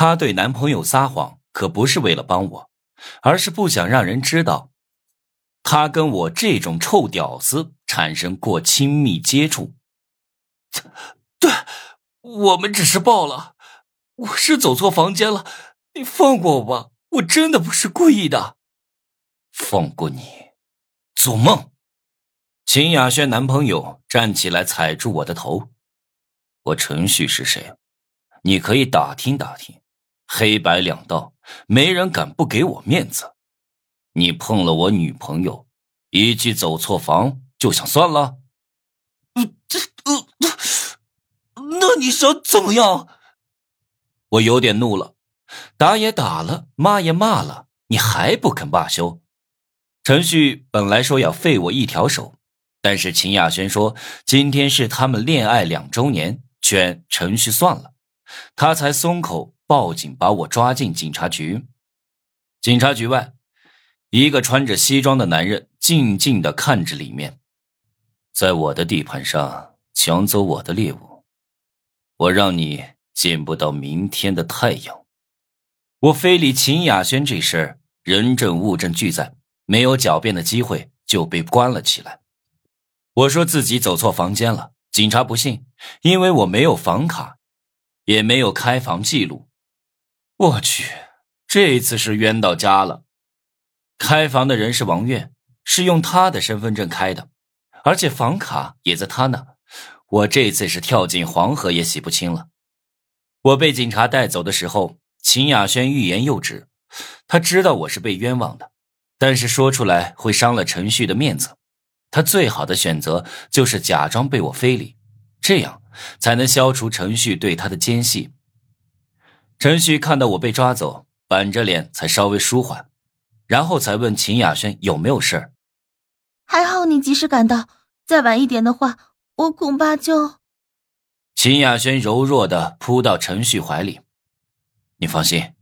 她对男朋友撒谎，可不是为了帮我，而是不想让人知道，她跟我这种臭屌丝产生过亲密接触。对，我们只是抱了，我是走错房间了，你放过我吧，我真的不是故意的。放过你？做梦！秦雅轩男朋友站起来，踩住我的头。我陈旭是谁？你可以打听打听。黑白两道，没人敢不给我面子。你碰了我女朋友，一句走错房就想算了？这呃，那你想怎么样？我有点怒了，打也打了，骂也骂了，你还不肯罢休？陈旭本来说要废我一条手，但是秦雅轩说今天是他们恋爱两周年，劝陈旭算了，他才松口。报警，把我抓进警察局。警察局外，一个穿着西装的男人静静的看着里面。在我的地盘上抢走我的猎物，我让你见不到明天的太阳。我非礼秦雅轩这事儿，人证物证俱在，没有狡辩的机会，就被关了起来。我说自己走错房间了，警察不信，因为我没有房卡，也没有开房记录。我去，这次是冤到家了。开房的人是王月，是用他的身份证开的，而且房卡也在他那。我这次是跳进黄河也洗不清了。我被警察带走的时候，秦雅轩欲言又止。他知道我是被冤枉的，但是说出来会伤了陈旭的面子。他最好的选择就是假装被我非礼，这样才能消除陈旭对他的奸细。陈旭看到我被抓走，板着脸才稍微舒缓，然后才问秦雅轩有没有事儿。还好你及时赶到，再晚一点的话，我恐怕就……秦雅轩柔弱的扑到陈旭怀里，你放心，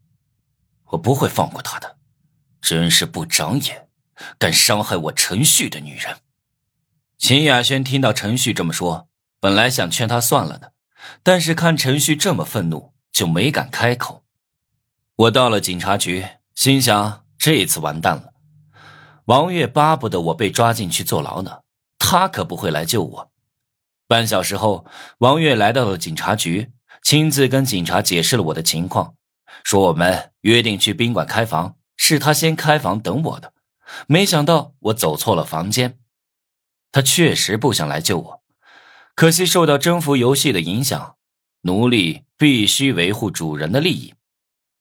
我不会放过他的。真是不长眼，敢伤害我陈旭的女人。秦雅轩听到陈旭这么说，本来想劝他算了的，但是看陈旭这么愤怒。就没敢开口。我到了警察局，心想这次完蛋了。王月巴不得我被抓进去坐牢呢，他可不会来救我。半小时后，王月来到了警察局，亲自跟警察解释了我的情况，说我们约定去宾馆开房，是他先开房等我的。没想到我走错了房间。他确实不想来救我，可惜受到征服游戏的影响。奴隶必须维护主人的利益，